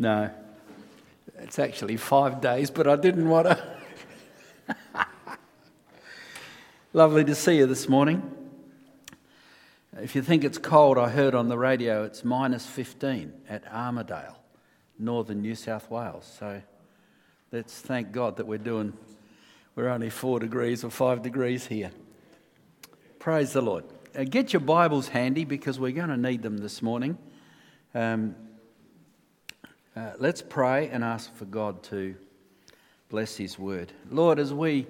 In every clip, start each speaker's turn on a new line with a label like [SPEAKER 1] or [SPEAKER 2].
[SPEAKER 1] No, it's actually five days, but I didn't want to. Lovely to see you this morning. If you think it's cold, I heard on the radio it's minus 15 at Armidale, northern New South Wales. So let's thank God that we're doing, we're only four degrees or five degrees here. Praise the Lord. Uh, get your Bibles handy because we're going to need them this morning. Um, uh, let's pray and ask for God to bless His word. Lord, as we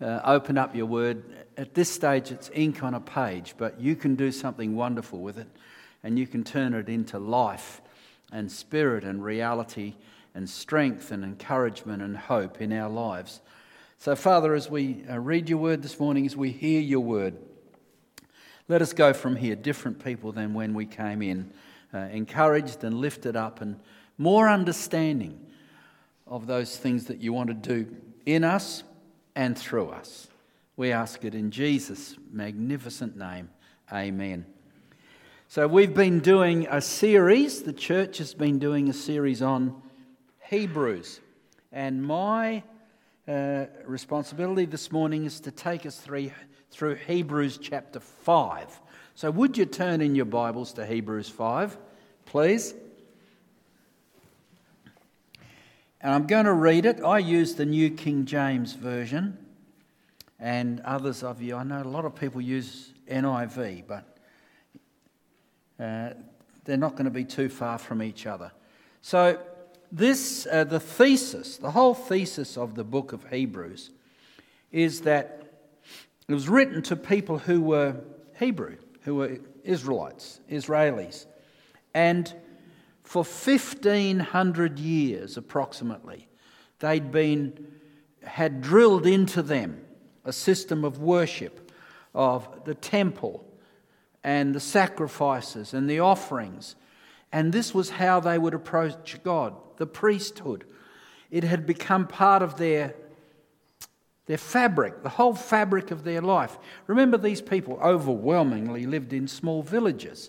[SPEAKER 1] uh, open up your word, at this stage it's ink on a page, but you can do something wonderful with it and you can turn it into life and spirit and reality and strength and encouragement and hope in our lives. So, Father, as we uh, read your word this morning, as we hear your word, let us go from here different people than when we came in, uh, encouraged and lifted up and more understanding of those things that you want to do in us and through us. We ask it in Jesus' magnificent name. Amen. So, we've been doing a series, the church has been doing a series on Hebrews. And my uh, responsibility this morning is to take us through, through Hebrews chapter 5. So, would you turn in your Bibles to Hebrews 5, please? And I'm going to read it. I use the New King James Version, and others of you, I know a lot of people use NIV, but uh, they're not going to be too far from each other. So, this, uh, the thesis, the whole thesis of the book of Hebrews is that it was written to people who were Hebrew, who were Israelites, Israelis. And for 1500 years approximately, they'd been, had drilled into them a system of worship of the temple and the sacrifices and the offerings. And this was how they would approach God, the priesthood. It had become part of their, their fabric, the whole fabric of their life. Remember, these people overwhelmingly lived in small villages.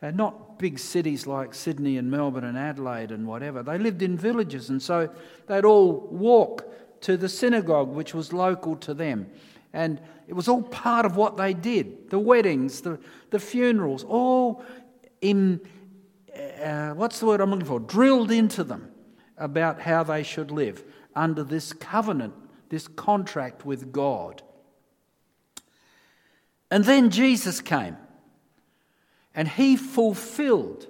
[SPEAKER 1] Uh, not big cities like Sydney and Melbourne and Adelaide and whatever. They lived in villages, and so they'd all walk to the synagogue, which was local to them. And it was all part of what they did the weddings, the, the funerals, all in, uh, what's the word I'm looking for? Drilled into them about how they should live under this covenant, this contract with God. And then Jesus came. And he fulfilled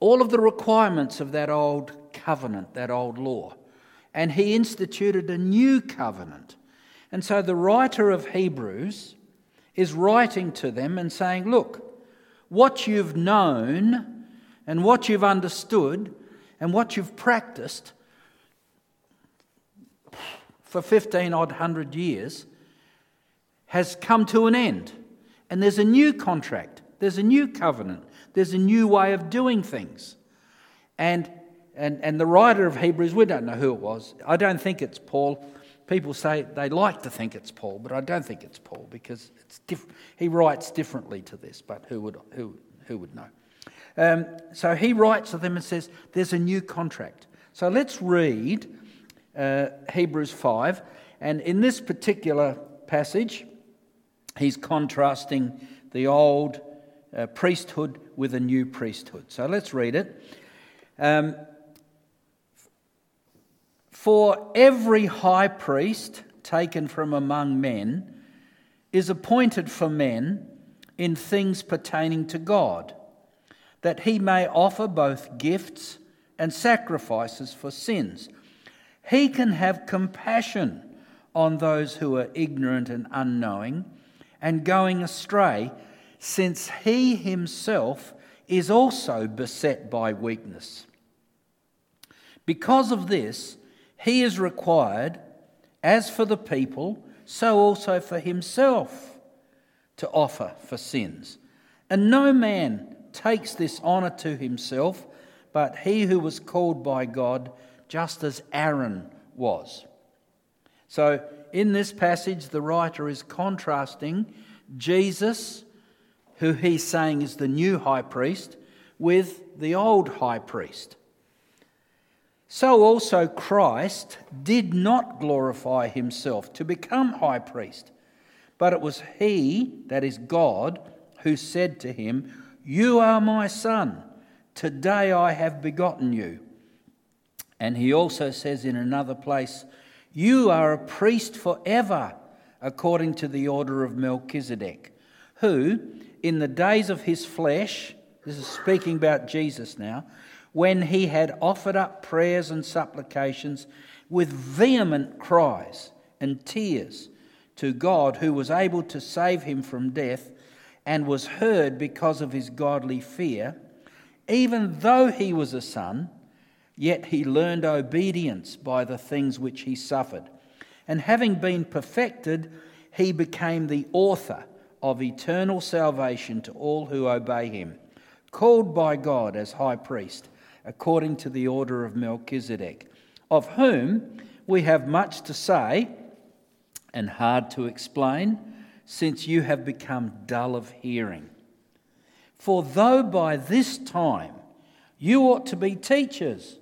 [SPEAKER 1] all of the requirements of that old covenant, that old law. And he instituted a new covenant. And so the writer of Hebrews is writing to them and saying, Look, what you've known and what you've understood and what you've practiced for 15 odd hundred years has come to an end. And there's a new contract. There's a new covenant. There's a new way of doing things. And, and, and the writer of Hebrews, we don't know who it was. I don't think it's Paul. People say they like to think it's Paul, but I don't think it's Paul because it's diff- he writes differently to this, but who would, who, who would know? Um, so he writes to them and says, There's a new contract. So let's read uh, Hebrews 5. And in this particular passage, he's contrasting the old uh, priesthood with a new priesthood. So let's read it. Um, For every high priest taken from among men is appointed for men in things pertaining to God, that he may offer both gifts and sacrifices for sins. He can have compassion on those who are ignorant and unknowing and going astray since he himself is also beset by weakness. Because of this, he is required, as for the people, so also for himself, to offer for sins. And no man takes this honour to himself, but he who was called by God, just as Aaron was. So, in this passage, the writer is contrasting Jesus who he's saying is the new high priest, with the old high priest, So also Christ did not glorify himself to become high priest, but it was he, that is God, who said to him, You are my son, today I have begotten you. And he also says in another place, You are a priest forever, according to the order of Melchizedek, who, in the days of his flesh, this is speaking about Jesus now, when he had offered up prayers and supplications with vehement cries and tears to God, who was able to save him from death and was heard because of his godly fear, even though he was a son, yet he learned obedience by the things which he suffered. And having been perfected, he became the author of eternal salvation to all who obey him, called by God as high priest, according to the order of Melchizedek, of whom we have much to say and hard to explain, since you have become dull of hearing. For though by this time you ought to be teachers,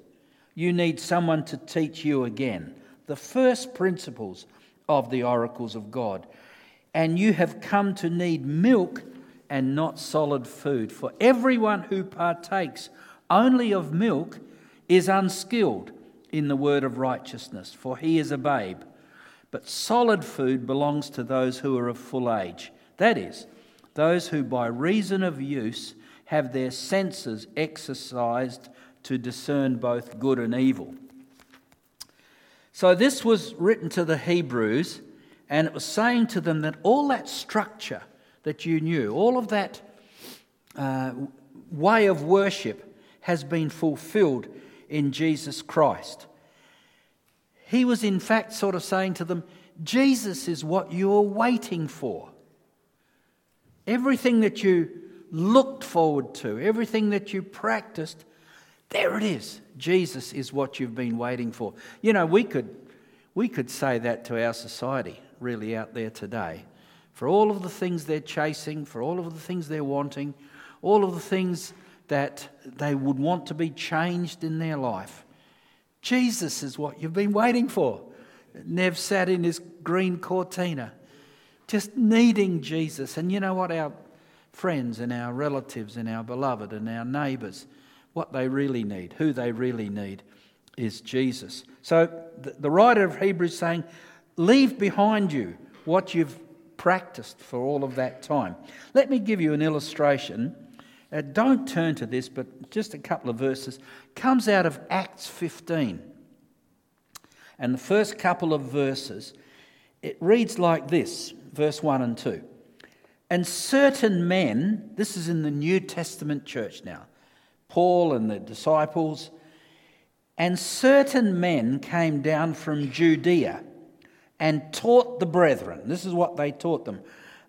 [SPEAKER 1] you need someone to teach you again the first principles of the oracles of God. And you have come to need milk and not solid food. For everyone who partakes only of milk is unskilled in the word of righteousness, for he is a babe. But solid food belongs to those who are of full age. That is, those who by reason of use have their senses exercised to discern both good and evil. So, this was written to the Hebrews, and it was saying to them that all that structure that you knew, all of that uh, way of worship has been fulfilled in Jesus Christ. He was, in fact, sort of saying to them, Jesus is what you're waiting for. Everything that you looked forward to, everything that you practiced, there it is. Jesus is what you've been waiting for. You know, we could, we could say that to our society, really, out there today. For all of the things they're chasing, for all of the things they're wanting, all of the things that they would want to be changed in their life. Jesus is what you've been waiting for. Nev sat in his green cortina, just needing Jesus. And you know what? Our friends and our relatives and our beloved and our neighbours, what they really need, who they really need, is Jesus. So the writer of Hebrews saying, Leave behind you what you've practiced for all of that time. Let me give you an illustration. Uh, don't turn to this, but just a couple of verses. Comes out of Acts 15. And the first couple of verses, it reads like this verse 1 and 2. And certain men, this is in the New Testament church now, Paul and the disciples, and certain men came down from Judea and taught the brethren. This is what they taught them.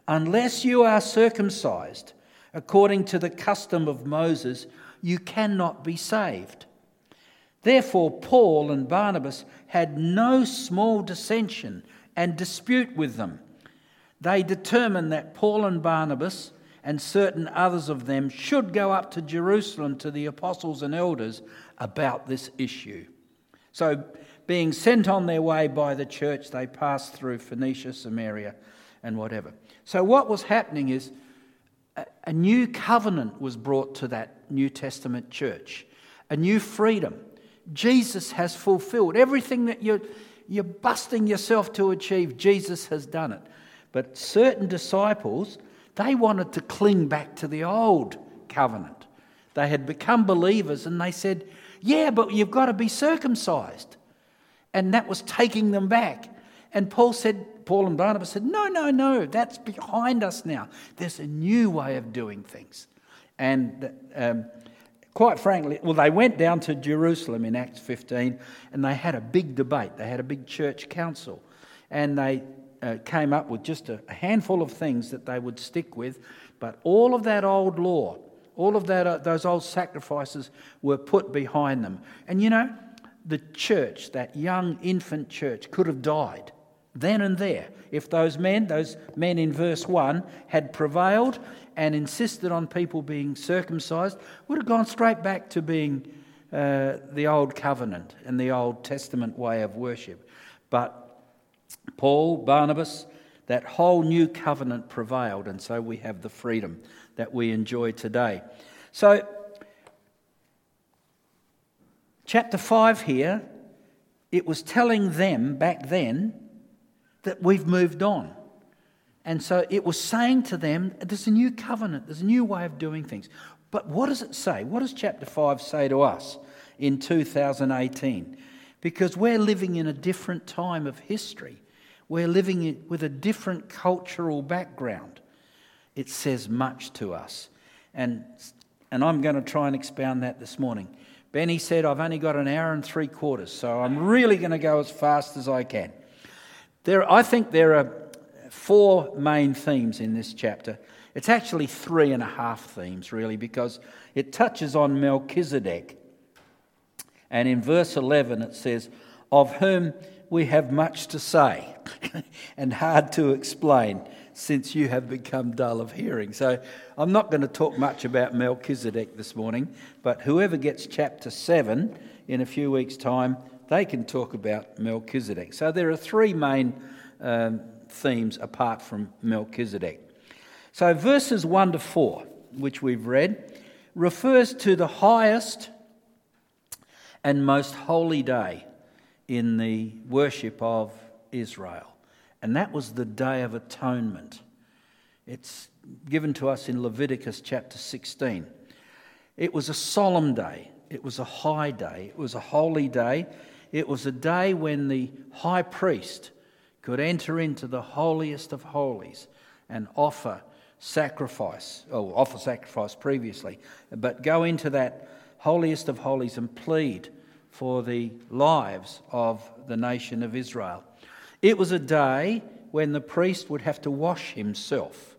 [SPEAKER 1] Unless you are circumcised according to the custom of Moses, you cannot be saved. Therefore, Paul and Barnabas had no small dissension and dispute with them they determined that Paul and Barnabas and certain others of them should go up to Jerusalem to the apostles and elders about this issue. So, being sent on their way by the church, they passed through Phoenicia, Samaria, and whatever. So, what was happening is a new covenant was brought to that New Testament church, a new freedom. Jesus has fulfilled everything that you're, you're busting yourself to achieve, Jesus has done it. But certain disciples, they wanted to cling back to the old covenant. They had become believers and they said, Yeah, but you've got to be circumcised. And that was taking them back. And Paul said, Paul and Barnabas said, No, no, no, that's behind us now. There's a new way of doing things. And um, quite frankly, well, they went down to Jerusalem in Acts 15 and they had a big debate. They had a big church council. And they uh, came up with just a, handful of things that they would stick with, but all of that old law, all of that, uh, those old sacrifices were put behind them. And you know, the church, that young infant church, could have died then and there if those men, those men in verse 1, had prevailed and insisted on people being circumcised, would have gone straight back to being uh, the Old Covenant and the Old Testament way of worship. But Paul, Barnabas, that whole new covenant prevailed, and so we have the freedom that we enjoy today. So, chapter 5 here, it was telling them back then that we've moved on. And so it was saying to them, there's a new covenant, there's a new way of doing things. But what does it say? What does chapter 5 say to us in 2018? Because we're living in a different time of history, we're living with a different cultural background. It says much to us. And, and I'm going to try and expound that this morning. Benny said, I've only got an hour and three quarters, so I'm really going to go as fast as I can. There, I think there are four main themes in this chapter. It's actually three and a half themes, really, because it touches on Melchizedek. And in verse 11, it says, Of whom we have much to say and hard to explain, since you have become dull of hearing. So I'm not going to talk much about Melchizedek this morning, but whoever gets chapter 7 in a few weeks' time, they can talk about Melchizedek. So there are three main um, themes apart from Melchizedek. So verses 1 to 4, which we've read, refers to the highest and most holy day in the worship of Israel. And that was the Day of Atonement. It's given to us in Leviticus chapter 16. It was a solemn day, it was a high day, it was a holy day. It was a day when the high priest could enter into the holiest of holies and offer sacrifice, or offer sacrifice previously, but go into that holiest of holies and plead for the lives of the nation of Israel. It was a day when the priest would have to wash himself.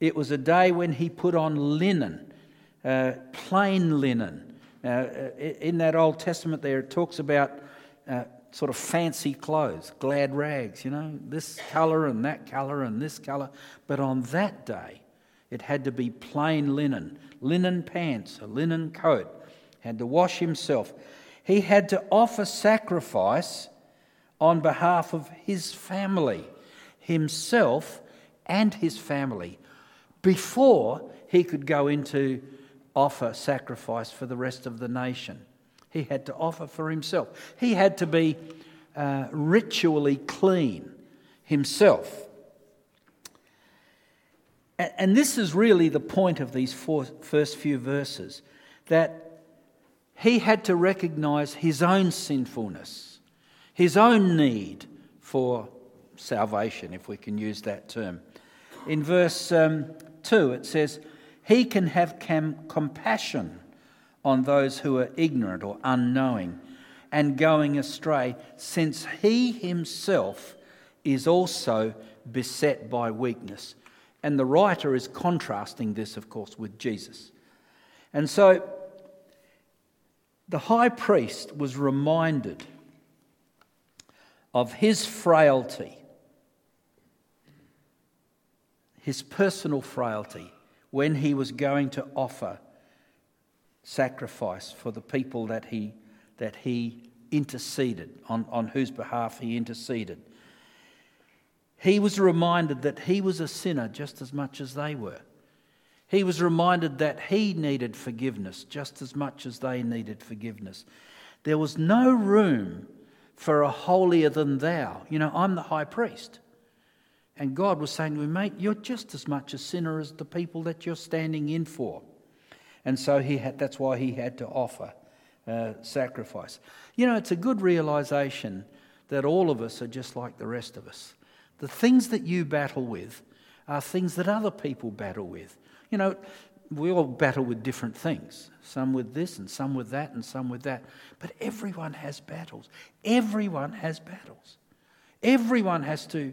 [SPEAKER 1] It was a day when he put on linen, uh, plain linen. Uh, in that Old Testament, there it talks about uh, sort of fancy clothes, glad rags, you know, this colour and that colour and this colour. But on that day, it had to be plain linen, linen pants, a linen coat, had to wash himself. He had to offer sacrifice on behalf of his family, himself and his family, before he could go into offer sacrifice for the rest of the nation he had to offer for himself. He had to be uh, ritually clean himself. And, this is really the point of these four, first few verses that he had to recognize his own sinfulness, his own need for salvation, if we can use that term. In verse um, 2, it says, He can have cam- compassion on those who are ignorant or unknowing and going astray, since he himself is also beset by weakness. And the writer is contrasting this, of course, with Jesus. And so the high priest was reminded of his frailty, his personal frailty, when he was going to offer sacrifice for the people that he, that he interceded, on, on whose behalf he interceded. He was reminded that he was a sinner just as much as they were. He was reminded that he needed forgiveness just as much as they needed forgiveness. There was no room for a holier than thou. You know, I'm the high priest. And God was saying to me, mate, you're just as much a sinner as the people that you're standing in for. And so he had, that's why he had to offer uh, sacrifice. You know, it's a good realization that all of us are just like the rest of us. The things that you battle with are things that other people battle with. You know, we all battle with different things, some with this and some with that and some with that. But everyone has battles. Everyone has battles. Everyone has to,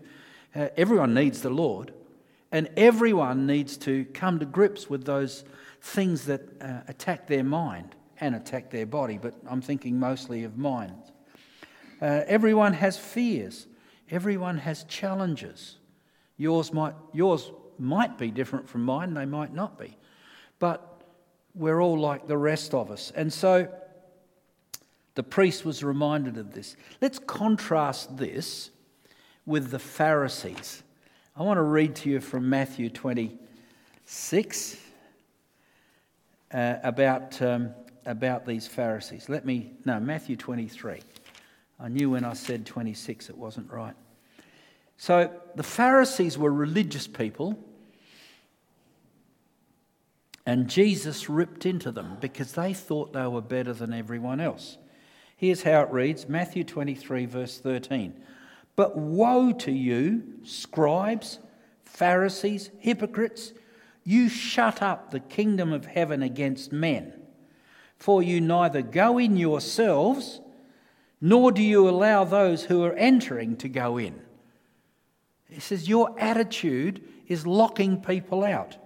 [SPEAKER 1] uh, everyone needs the Lord, and everyone needs to come to grips with those things that uh, attack their mind and attack their body, but I'm thinking mostly of mind. Uh, everyone has fears, everyone has challenges. Yours might, yours might be different from mine, they might not be. But we're all like the rest of us. And so the priest was reminded of this. Let's contrast this with the Pharisees. I want to read to you from Matthew 26 uh, about, um, about these Pharisees. Let me, no, Matthew 23. I knew when I said 26 it wasn't right. So the Pharisees were religious people, and Jesus ripped into them because they thought they were better than everyone else. Here's how it reads Matthew 23, verse 13. But woe to you, scribes, Pharisees, hypocrites! You shut up the kingdom of heaven against men, for you neither go in yourselves, nor do you allow those who are entering to go in. He says, Your attitude is locking people out.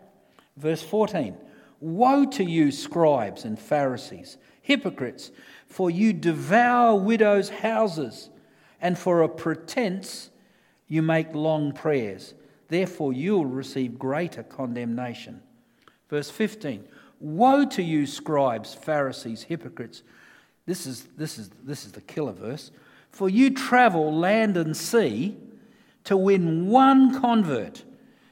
[SPEAKER 1] Verse 14 Woe to you, scribes and Pharisees, hypocrites, for you devour widows' houses, and for a pretense you make long prayers. Therefore, you'll receive greater condemnation. Verse 15 Woe to you, scribes, Pharisees, hypocrites. This is, this is, this is the killer verse. For you travel land and sea to win one convert.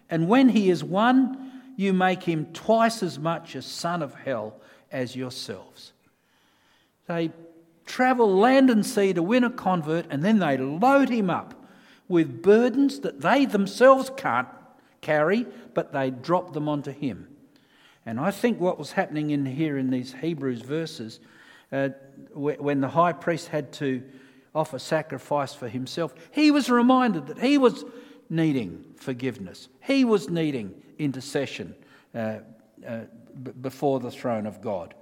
[SPEAKER 1] And when he is won, you make him twice as much a son of hell as yourselves. They travel land and sea to win a convert, and then they load him up with burdens that they themselves can't carry, but they drop them onto him. And I think what was happening in here in these Hebrews verses, uh, when the high priest had to offer sacrifice for himself, he was reminded that he was needing forgiveness. He was needing intercession uh, uh, b- before the throne of God.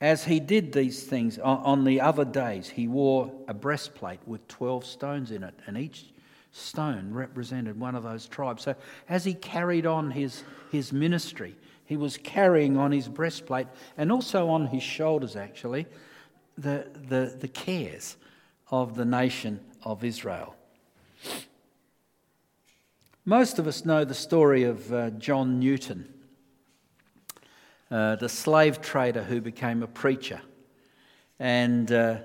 [SPEAKER 1] As he did these things on, on the other days, he wore a breastplate with 12 stones in it, and each stone represented one of those tribes. So as he carried on his, his ministry, he was carrying on his breastplate and also on his shoulders, actually, the, the, the cares of the nation of Israel. Most of us know the story of uh, John Newton, uh, the slave trader who became a preacher. And uh,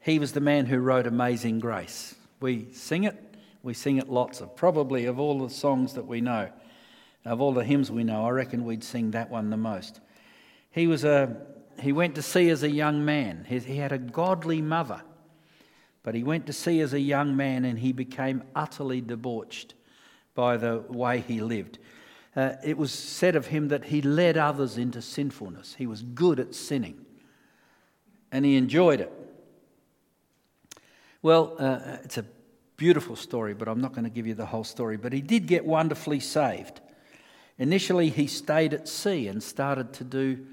[SPEAKER 1] he was the man who wrote Amazing Grace. We sing it, we sing it lots of. Probably of all the songs that we know, of all the hymns we know, I reckon we'd sing that one the most. He, was a, he went to sea as a young man, he, he had a godly mother. But he went to sea as a young man and he became utterly debauched by the way he lived. Uh, it was said of him that he led others into sinfulness. He was good at sinning and he enjoyed it. Well, uh, it's a beautiful story, but I'm not going to give you the whole story. But he did get wonderfully saved. Initially, he stayed at sea and started to do,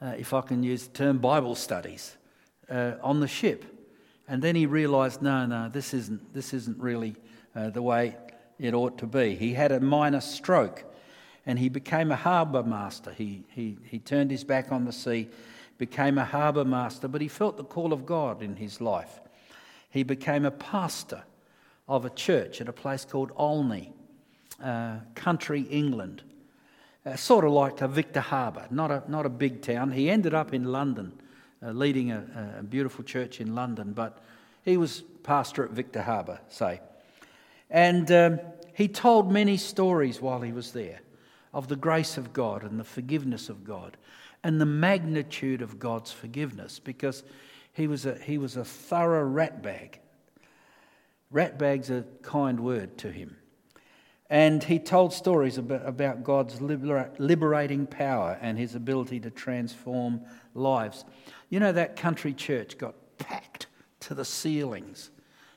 [SPEAKER 1] uh, if I can use the term, Bible studies uh, on the ship. And then he realised, no, no, this isn't, this isn't really uh, the way it ought to be. He had a minor stroke and he became a harbour master. He, he, he turned his back on the sea, became a harbour master, but he felt the call of God in his life. He became a pastor of a church at a place called Olney, uh, country England, uh, sort of like a Victor Harbor, not a, not a big town. He ended up in London, uh, leading a, a beautiful church in London, but he was pastor at Victor Harbor, say. And um, he told many stories while he was there of the grace of God and the forgiveness of God and the magnitude of God's forgiveness because he was a, he was a thorough ratbag. Ratbag's a kind word to him. And he told stories about, about God's liberating power and his ability to transform lives. You know, that country church got packed to the ceilings,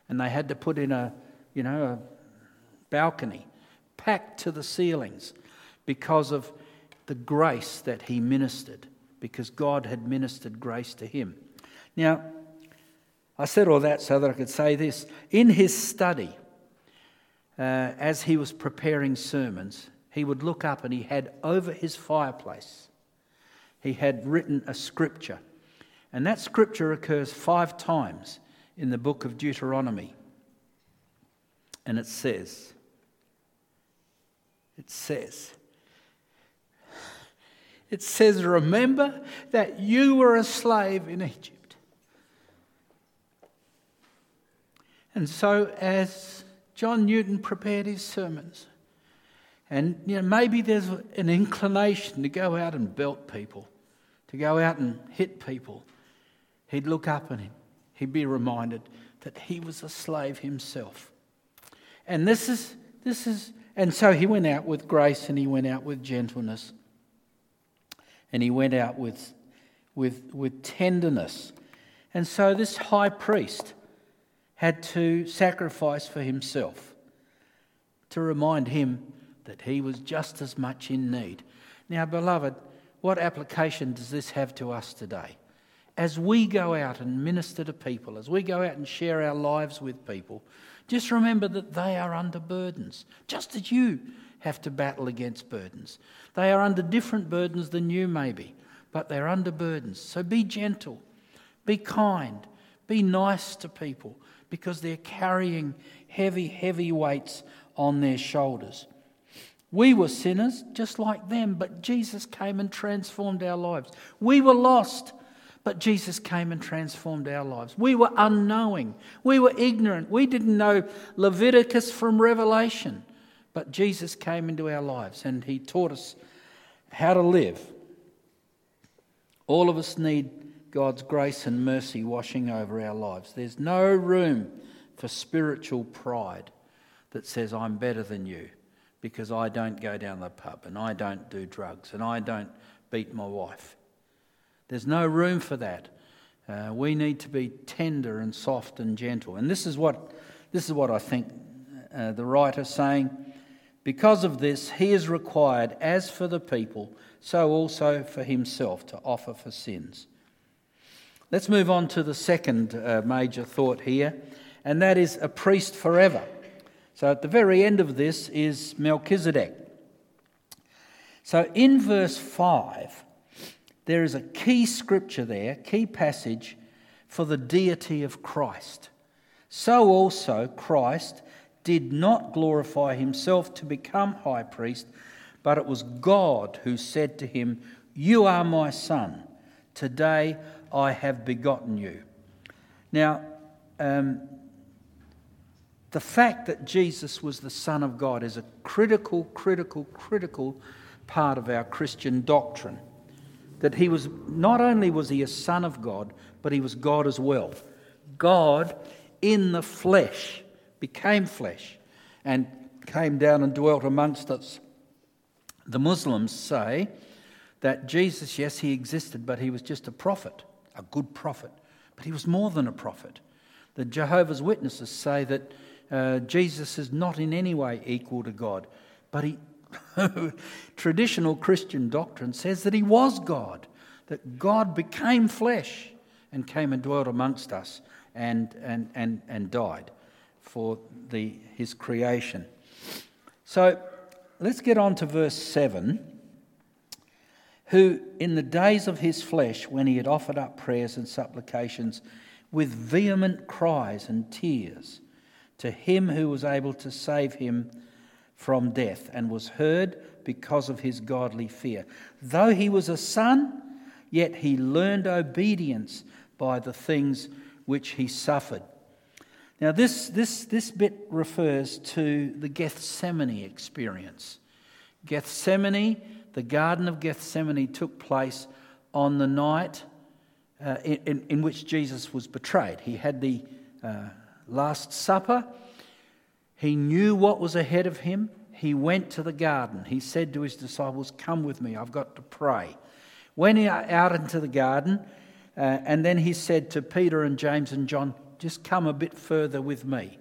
[SPEAKER 1] and they had to put in a, you know, a balcony, packed to the ceilings because of the grace that he ministered, because God had ministered grace to him. Now, I said all that so that I could say this. In his study, uh, as he was preparing sermons, he would look up and he had over his fireplace, he had written a scripture. And that scripture occurs five times in the book of Deuteronomy. And it says, it says, It says, Remember that you were a slave in Egypt. And so, as John Newton prepared his sermons, and you know, maybe there's an inclination to go out and belt people, to go out and hit people, he'd look up him. He'd be reminded that he was a slave himself. And this is, this is, and so he went out with grace and he went out with gentleness and he went out with, with, with tenderness. And so this high priest had to sacrifice for himself to remind him that he was just as much in need. Now, beloved, what application does this have to us today? As we go out and minister to people, as we go out and share our lives with people, just remember that they are under burdens, just as you have to battle against burdens. They are under different burdens than you, maybe, but they're under burdens. So be gentle, be kind, be nice to people because they're carrying heavy, heavy weights on their shoulders. We were sinners just like them, but Jesus came and transformed our lives. We were lost, but Jesus came and transformed our lives. We were unknowing. We were ignorant. We didn't know Leviticus from Revelation. But Jesus came into our lives and he taught us how to live. All of us need God's grace and mercy washing over our lives. There's no room for spiritual pride that says, I'm better than you because I don't go down the pub and I don't do drugs and I don't beat my wife. There's no room for that. Uh, we need to be tender and soft and gentle. And this is what, this is what I think uh, the writer's saying. Because of this, he is required, as for the people, so also for himself, to offer for sins. Let's move on to the second uh, major thought here, and that is a priest forever. So at the very end of this is Melchizedek. So in verse 5, there is a key scripture there, key passage for the deity of Christ. So also Christ did not glorify himself to become high priest, but it was God who said to him, You are my son. Today I have begotten you. Now, um, the fact that Jesus was the Son of God is a critical, critical, critical part of our Christian doctrine. That he was, not only was he a Son of God, but he was God as well. God in the flesh became flesh and came down and dwelt amongst us. The Muslims say that Jesus, yes, he existed, but he was just a prophet, a good prophet. But he was more than a prophet. The Jehovah's Witnesses say that uh, Jesus is not in any way equal to God, but he, traditional Christian doctrine says that he was God, that God became flesh and came and dwelt amongst us and, and, and, and died for the, his creation. So let's get on to verse 7. Who, in the days of his flesh, when he had offered up prayers and supplications with vehement cries and tears to him who was able to save him from death, and was heard because of his godly fear. Though he was a son, yet he learned obedience by the things which he suffered. Now, this, this, this bit refers to the Gethsemane experience. Gethsemane, the Garden of Gethsemane, took place on the night uh, in, in, which Jesus was betrayed. He had the uh, Last Supper. He knew what was ahead of him. He went to the garden. He said to his disciples, Come with me, I've got to pray. Went out into the garden, uh, and then he said to Peter and James and John, just come a bit further with me.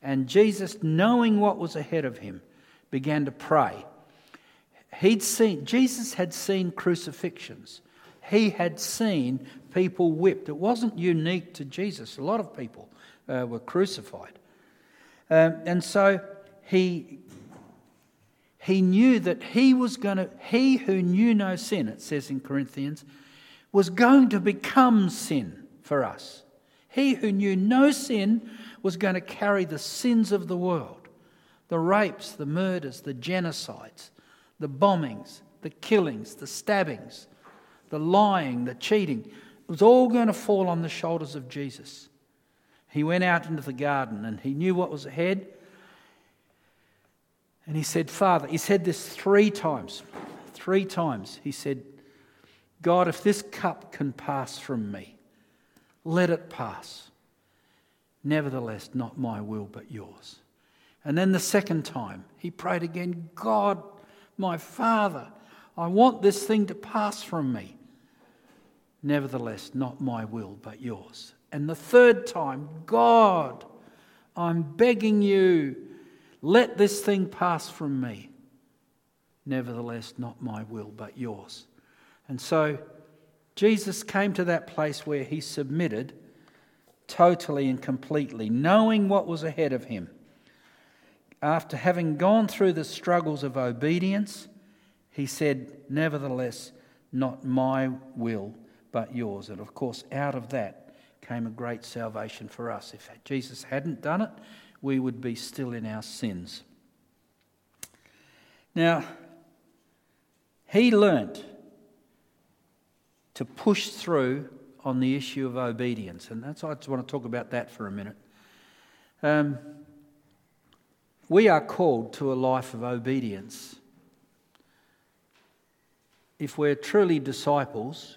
[SPEAKER 1] And Jesus, knowing what was ahead of him, began to pray. He'd seen, Jesus had seen crucifixions. He had seen people whipped. It wasn't unique to Jesus. A lot of people uh, were crucified. Um, and so he, he knew that he was going to, he who knew no sin, it says in Corinthians, was going to become sin for us. He who knew no sin was going to carry the sins of the world the rapes, the murders, the genocides, the bombings, the killings, the stabbings, the lying, the cheating. It was all going to fall on the shoulders of Jesus. He went out into the garden and he knew what was ahead. And he said, Father, he said this three times. Three times. He said, God, if this cup can pass from me, let it pass. Nevertheless, not my will, but yours. And then the second time, he prayed again, God, my Father, I want this thing to pass from me. Nevertheless, not my will, but yours. And the third time, God, I'm begging you, let this thing pass from me. Nevertheless, not my will, but yours. And so Jesus came to that place where he submitted totally and completely, knowing what was ahead of him. After having gone through the struggles of obedience, he said, Nevertheless, not my will, but yours. And of course, out of that came a great salvation for us. If Jesus hadn't done it, we would be still in our sins. Now, he learnt to push through on the issue of obedience, and that's I just want to talk about that for a minute. Um, we are called to a life of obedience. If we're truly disciples,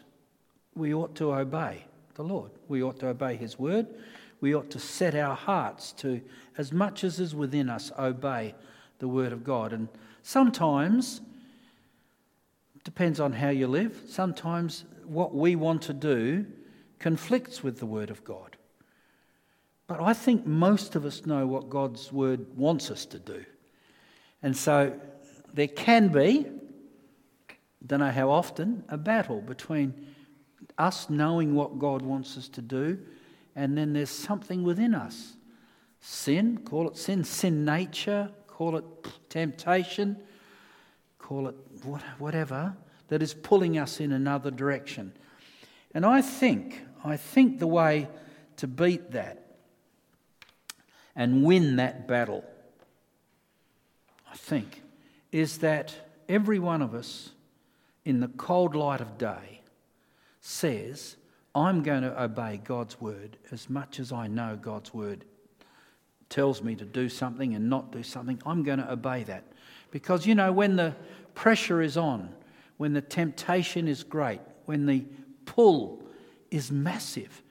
[SPEAKER 1] we ought to obey the Lord. We ought to obey His word. We ought to set our hearts to, as much as is within us, obey the word of God. And sometimes, depends on how you live, sometimes what we want to do conflicts with the word of God. But I think most of us know what God's word wants us to do. And so there can be, don't know how often, a battle between us knowing what God wants us to do, and then there's something within us. Sin, call it sin, sin nature, call it temptation, call it whatever, that is pulling us in another direction. And I think, I think the way to beat that and win that battle, I think, is that every one of us in the cold light of day says, I'm going to obey God's word as much as I know God's word tells me to do something and not do something. I'm going to obey that. Because, you know, when the pressure is on, when the temptation is great, when the pull is massive,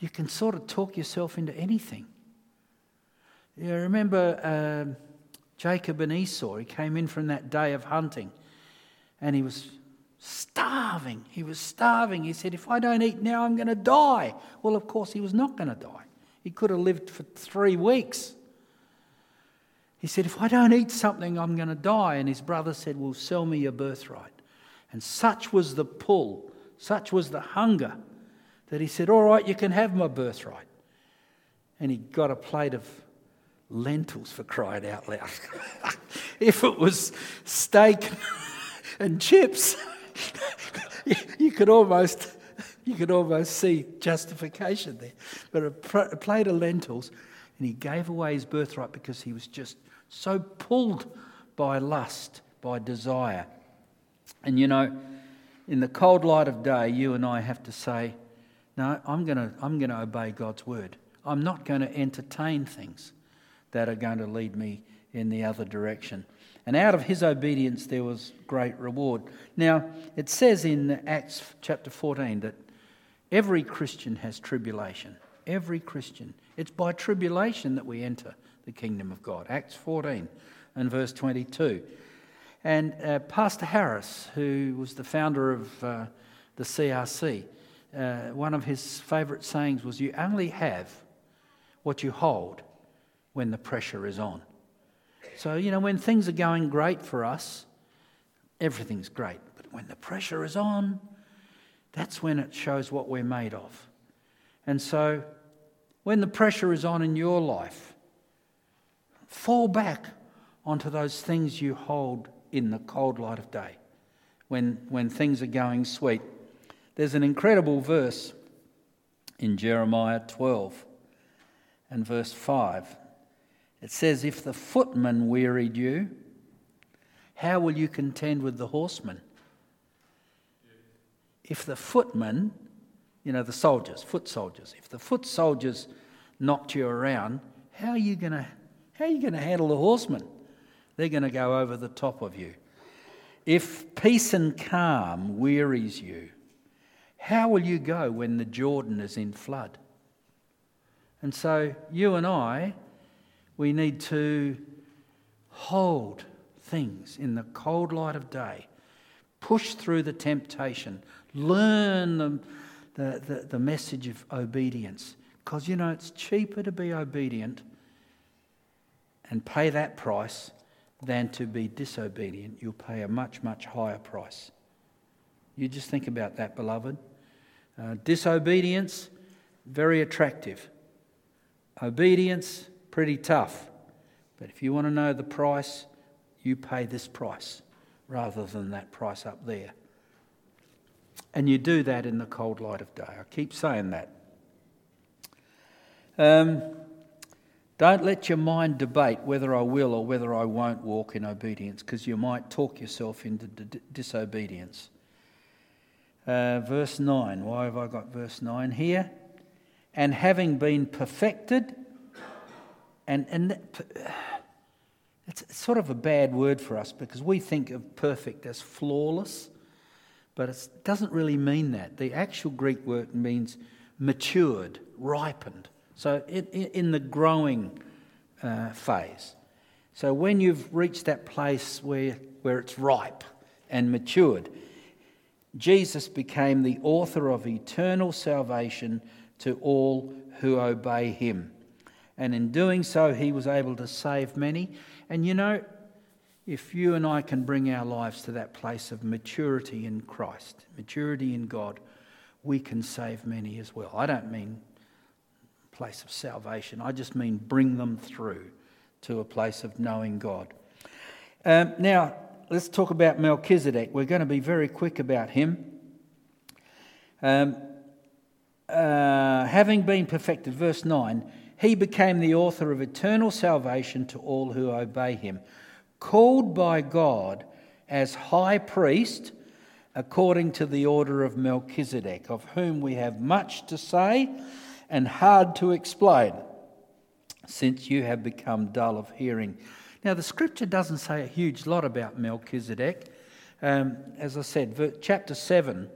[SPEAKER 1] you can sort of talk yourself into anything. You remember um, Jacob and Esau? He came in from that day of hunting and he was starving. He was starving. He said, If I don't eat now, I'm going to die. Well, of course, he was not going to die. He could have lived for three weeks. He said, If I don't eat something, I'm going to die. And his brother said, Well, sell me your birthright. And such was the pull, such was the hunger, that he said, All right, you can have my birthright. And he got a plate of lentils for crying out loud. if it was steak and chips, you could almost you could almost see justification there. But a, a plate of lentils, and he gave away his birthright because he was just so pulled by lust, by desire. And you know, in the cold light of day, you and I have to say, no, I'm going to I'm going to obey God's word. I'm not going to entertain things that are going to lead me in the other direction. And out of his obedience, there was great reward. Now, it says in Acts chapter 14 that every Christian has tribulation. Every Christian. It's by tribulation that we enter the kingdom of God. Acts 14 and verse 22. And uh, Pastor Harris, who was the founder of uh, the CRC, uh, one of his favourite sayings was, You only have what you hold when the pressure is on. So, you know, when things are going great for us, everything's great. But when the pressure is on, that's when it shows what we're made of. And so, when the pressure is on in your life, fall back onto those things you hold in the cold light of day when, when things are going sweet. There's an incredible verse in Jeremiah 12 and verse 5. It says, If the footman wearied you, how will you contend with the horsemen? If the footmen, you know, the soldiers, foot soldiers, if the foot soldiers knocked you around, how are you going to how are you going to handle the horsemen? They're going to go over the top of you. If peace and calm wearies you, how will you go when the Jordan is in flood? And so, you and I, we need to hold things in the cold light of day, push through the temptation, learn the, the, the, the message of obedience. Because, you know, it's cheaper to be obedient and pay that price than to be disobedient. You'll pay a much, much higher price. You just think about that, beloved. Uh, disobedience, very attractive. Obedience, pretty tough. But if you want to know the price, you pay this price rather than that price up there. And you do that in the cold light of day. I keep saying that. Um, don't let your mind debate whether I will or whether I won't walk in obedience, because you might talk yourself into d- disobedience. Uh, verse 9. Why have I got verse 9 here? And having been perfected, and, and it's sort of a bad word for us because we think of perfect as flawless, but it doesn't really mean that. The actual Greek word means matured, ripened. So, in, in the growing uh, phase. So, when you've reached that place where, where it's ripe and matured, Jesus became the author of eternal salvation to all who obey him. And in doing so, he was able to save many. And you know, if you and I can bring our lives to that place of maturity in Christ, maturity in God, we can save many as well. I don't mean place of salvation. I just mean bring them through to a place of knowing God. Um, now, let's talk about Melchizedek. We're going to be very quick about him. Um, uh, having been perfected, verse 9, he became the author of eternal salvation to all who obey him, called by God as high priest according to the order of Melchizedek, of whom we have much to say and hard to explain, since you have become dull of hearing. Now, the scripture doesn't say a huge lot about Melchizedek. Um, as I said, chapter 7,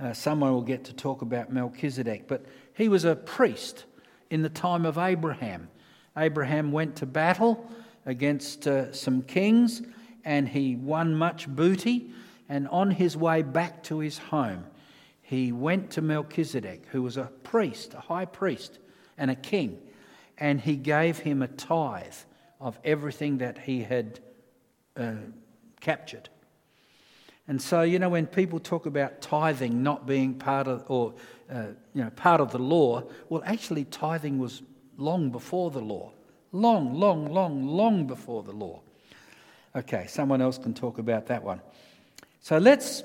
[SPEAKER 1] uh, someone will get to talk about Melchizedek, but he was a priest in the time of Abraham. Abraham went to battle against uh, some kings and he won much booty. And on his way back to his home, he went to Melchizedek, who was a priest, a high priest, and a king, and he gave him a tithe of everything that he had uh, captured. And so, you know, when people talk about tithing not being part of, or, uh, you know, part of the law, well, actually, tithing was long before the law. Long, long, long, long before the law. Okay, someone else can talk about that one. So let's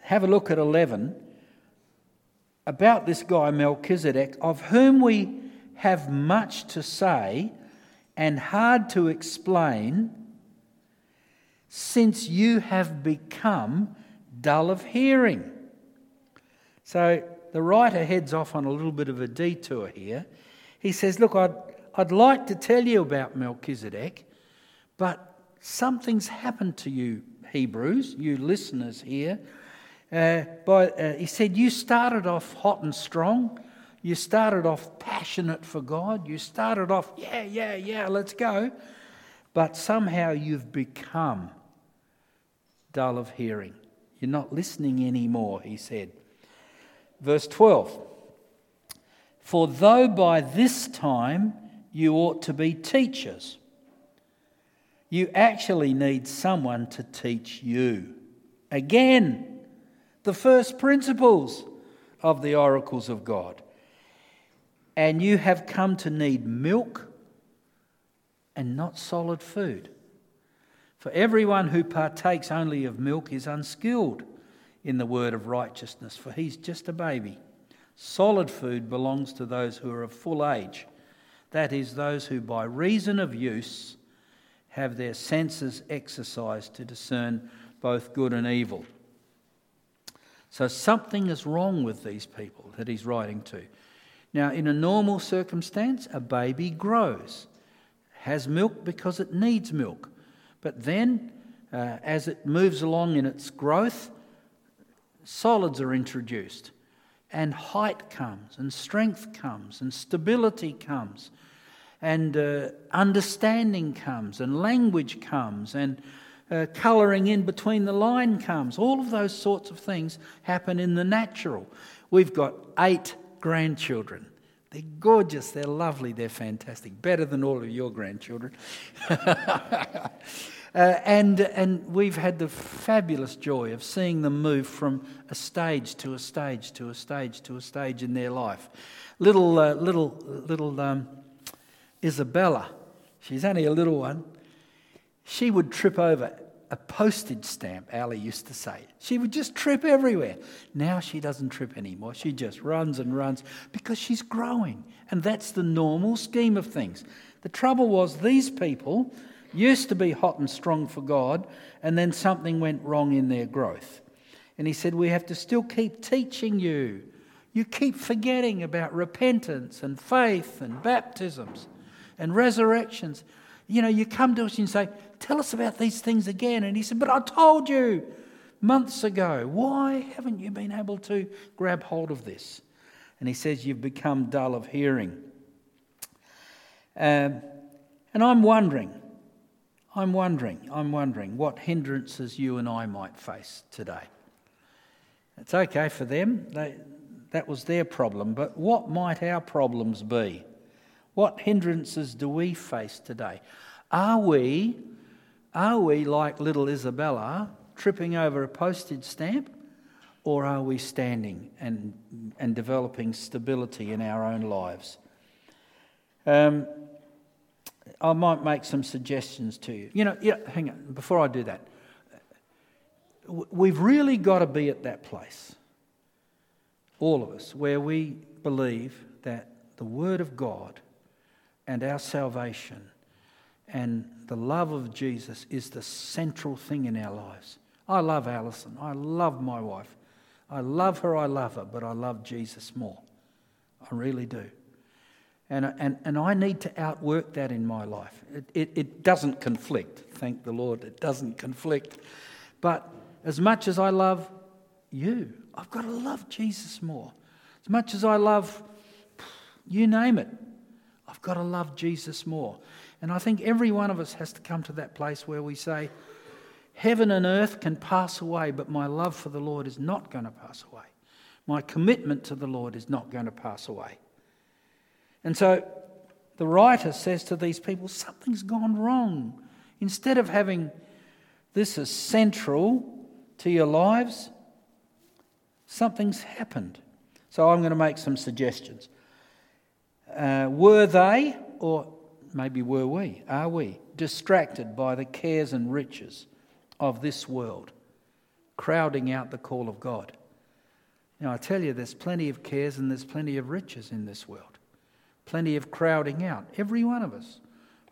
[SPEAKER 1] have a look at 11 about this guy Melchizedek, of whom we have much to say and hard to explain, since you have become dull of hearing. So the writer heads off on a little bit of a detour here. He says, Look, I'd, I'd like to tell you about Melchizedek, but something's happened to you, Hebrews, you listeners here. Uh, by, uh, he said, You started off hot and strong. You started off passionate for God. You started off, yeah, yeah, yeah, let's go. But somehow you've become dull of hearing. You're not listening anymore, he said. Verse 12 For though by this time you ought to be teachers, you actually need someone to teach you. Again, the first principles of the oracles of God. And you have come to need milk and not solid food. For everyone who partakes only of milk is unskilled in the word of righteousness, for he's just a baby. Solid food belongs to those who are of full age, that is, those who by reason of use have their senses exercised to discern both good and evil. So something is wrong with these people that he's writing to. Now, in a normal circumstance, a baby grows, has milk because it needs milk. But then, uh, as it moves along in its growth, solids are introduced, and height comes, and strength comes, and stability comes, and uh, understanding comes, and language comes, and uh, colouring in between the line comes. All of those sorts of things happen in the natural. We've got eight grandchildren. They're gorgeous, they're lovely, they're fantastic, better than all of your grandchildren. uh, and, and we've had the fabulous joy of seeing them move from a stage to a stage to a stage to a stage in their life. Little, uh, little, little um, Isabella, she's only a little one, she would trip over a postage stamp, Ali used to say. She would just trip everywhere. Now she doesn't trip anymore. She just runs and runs because she's growing. And that's the normal scheme of things. The trouble was, these people used to be hot and strong for God, and then something went wrong in their growth. And he said, We have to still keep teaching you. You keep forgetting about repentance and faith and baptisms and resurrections. You know, you come to us and say, Tell us about these things again. And he said, But I told you months ago. Why haven't you been able to grab hold of this? And he says, You've become dull of hearing. Um, and I'm wondering, I'm wondering, I'm wondering what hindrances you and I might face today. It's okay for them, they, that was their problem, but what might our problems be? What hindrances do we face today? Are we are we like little Isabella, tripping over a postage stamp, or are we standing and, and developing stability in our own lives? Um, I might make some suggestions to you. You know, yeah, hang on, before I do that, we've really got to be at that place, all of us, where we believe that the Word of God and our salvation and the love of Jesus is the central thing in our lives. I love Alison. I love my wife. I love her, I love her, but I love Jesus more. I really do. And, and, and I need to outwork that in my life. It, it, it doesn't conflict, thank the Lord, it doesn't conflict. But as much as I love you, I've got to love Jesus more. As much as I love, you name it, I've got to love Jesus more. And I think every one of us has to come to that place where we say, Heaven and earth can pass away, but my love for the Lord is not going to pass away. My commitment to the Lord is not going to pass away. And so the writer says to these people, Something's gone wrong. Instead of having this as central to your lives, something's happened. So I'm going to make some suggestions. Uh, were they, or maybe were we, are we, distracted by the cares and riches of this world, crowding out the call of God? Now, I tell you, there's plenty of cares and there's plenty of riches in this world. Plenty of crowding out. Every one of us.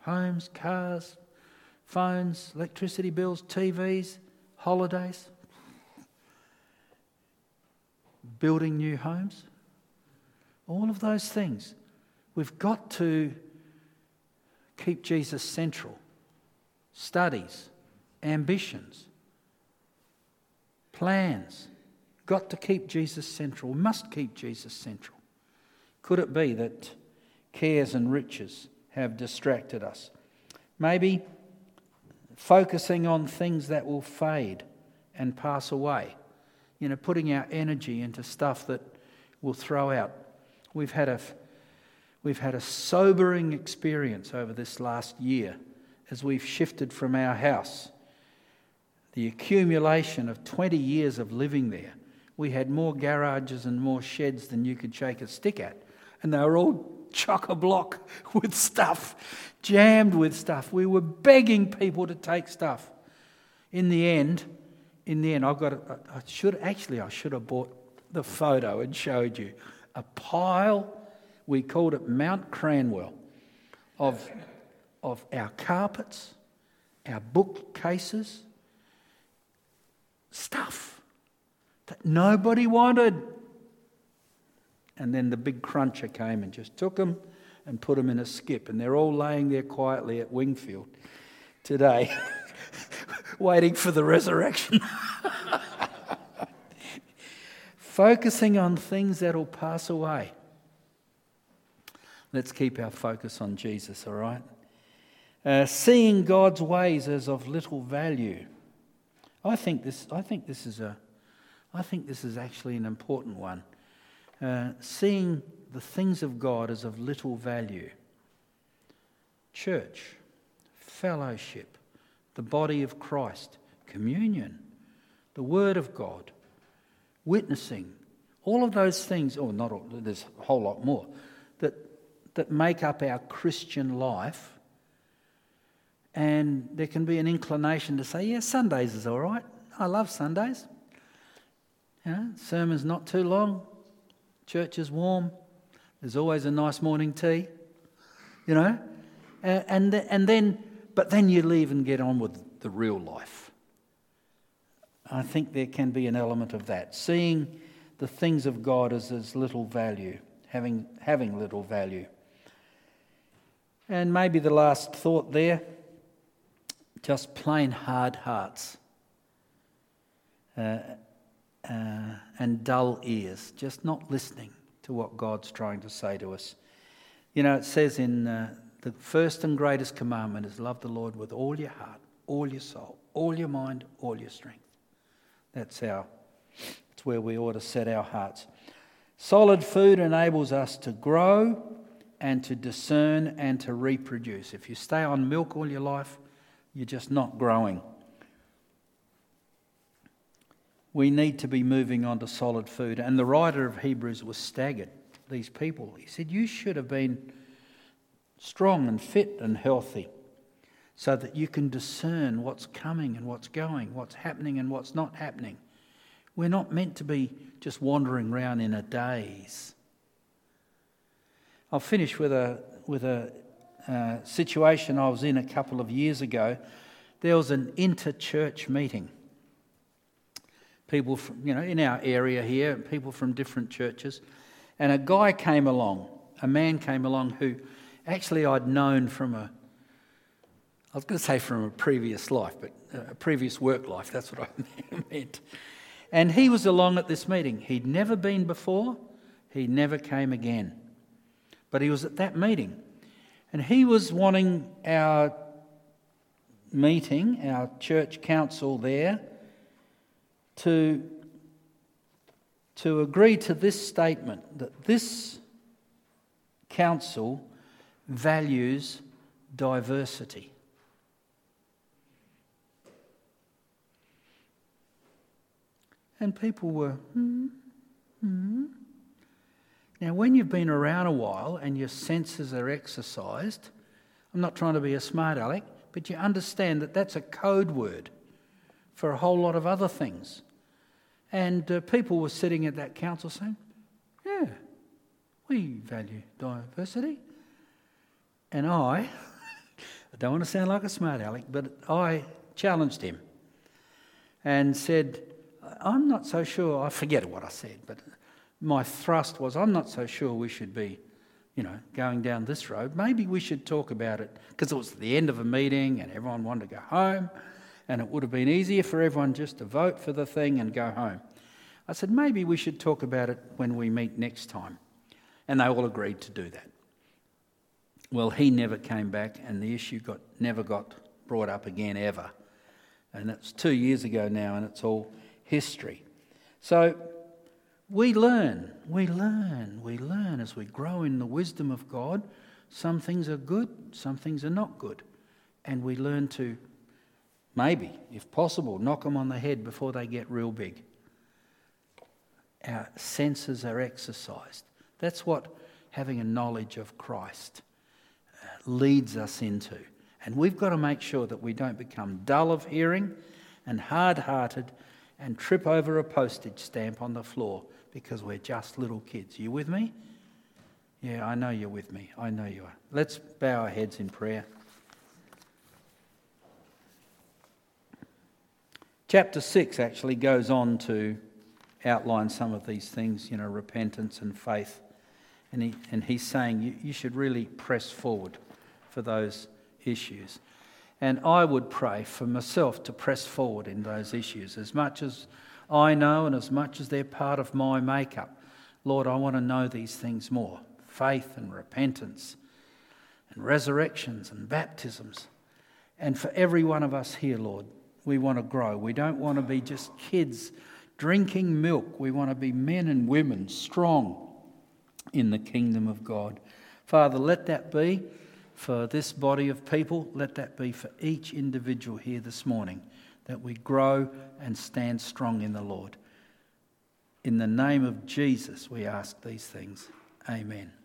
[SPEAKER 1] Homes, cars, phones, electricity bills, TVs, holidays, building new homes. All of those things. We've got to keep Jesus central. Studies, ambitions, plans. Got to keep Jesus central. Must keep Jesus central. Could it be that cares and riches have distracted us? Maybe focusing on things that will fade and pass away. You know, putting our energy into stuff that will throw out. We've had a We've had a sobering experience over this last year as we've shifted from our house. The accumulation of 20 years of living there. We had more garages and more sheds than you could shake a stick at. And they were all chock a block with stuff, jammed with stuff. We were begging people to take stuff. In the end, in the end, I've got. I should actually, I should have bought the photo and showed you a pile we called it Mount Cranwell of, of our carpets, our bookcases, stuff that nobody wanted. And then the big cruncher came and just took them and put them in a skip. And they're all laying there quietly at Wingfield today, waiting for the resurrection. Focusing on things that'll pass away. Let's keep our focus on Jesus, all right? Uh, seeing God's ways as of little value. I think this, I think this is a, I think this is actually an important one. Uh, seeing the things of God as of little value. Church, fellowship, the body of Christ, communion, the Word of God, witnessing, all of those things, or not all, there's a whole lot more, that, that make up our Christian life and there can be an inclination to say, yeah, Sundays is all right. I love Sundays. Know, sermon's not too long, church is warm, there's always a nice morning tea, you know. And, and then, but then you leave and get on with the real life. I think there can be an element of that. Seeing the things of God as, as little value, having, having little value. And maybe the last thought there just plain hard hearts uh, uh, and dull ears, just not listening to what God's trying to say to us. You know, it says in uh, the first and greatest commandment is love the Lord with all your heart, all your soul, all your mind, all your strength. That's our, that's where we ought to set our hearts. Solid food enables us to grow and to discern and to reproduce. If you stay on milk all your life, you're just not growing. We need to be moving on to solid food. And the writer of Hebrews was staggered, these people. He said, You should have been strong and fit and healthy so that you can discern what's coming and what's going, what's happening and what's not happening. We're not meant to be just wandering around in a daze. I'll finish with a, with a uh, situation I was in a couple of years ago, there was an inter-church meeting. People from, you know, in our area here, people from different churches. And a guy came along, a man came along who actually I'd known from a, I was going to say from a previous life, but uh, a previous work life, that's what I meant. And he was along at this meeting. He'd never been before, he never came again. But he was at that meeting. And he was wanting our meeting, our church council there, to, to agree to this statement that this council values diversity. And people were, hmm, hmm. Now, when you've been around a while and your senses are exercised, I'm not trying to be a smart aleck, but you understand that that's a code word for a whole lot of other things. And uh, people were sitting at that council saying, Yeah, we value diversity. And I, I don't want to sound like a smart aleck, but I challenged him and said, I'm not so sure, I forget what I said, but my thrust was I'm not so sure we should be, you know, going down this road. Maybe we should talk about it because it was the end of a meeting and everyone wanted to go home, and it would have been easier for everyone just to vote for the thing and go home. I said, maybe we should talk about it when we meet next time. And they all agreed to do that. Well, he never came back, and the issue got, never got brought up again ever. And that's two years ago now, and it's all history. So we learn, we learn, we learn as we grow in the wisdom of God. Some things are good, some things are not good. And we learn to, maybe, if possible, knock them on the head before they get real big. Our senses are exercised. That's what having a knowledge of Christ uh, leads us into. And we've got to make sure that we don't become dull of hearing and hard hearted and trip over a postage stamp on the floor because we're just little kids. You with me? Yeah, I know you're with me. I know you are. Let's bow our heads in prayer. Chapter 6 actually goes on to outline some of these things, you know, repentance and faith. And, he, and he's saying you, you should really press forward for those issues. And I would pray for myself to press forward in those issues as much as I know and as much as they're part of my makeup. Lord, I want to know these things more faith and repentance and resurrections and baptisms. And for every one of us here, Lord, we want to grow. We don't want to be just kids drinking milk. We want to be men and women strong in the kingdom of God. Father, let that be for this body of people. Let that be for each individual here this morning, that we grow and stand strong in the Lord. In the name of Jesus, we ask these things. Amen.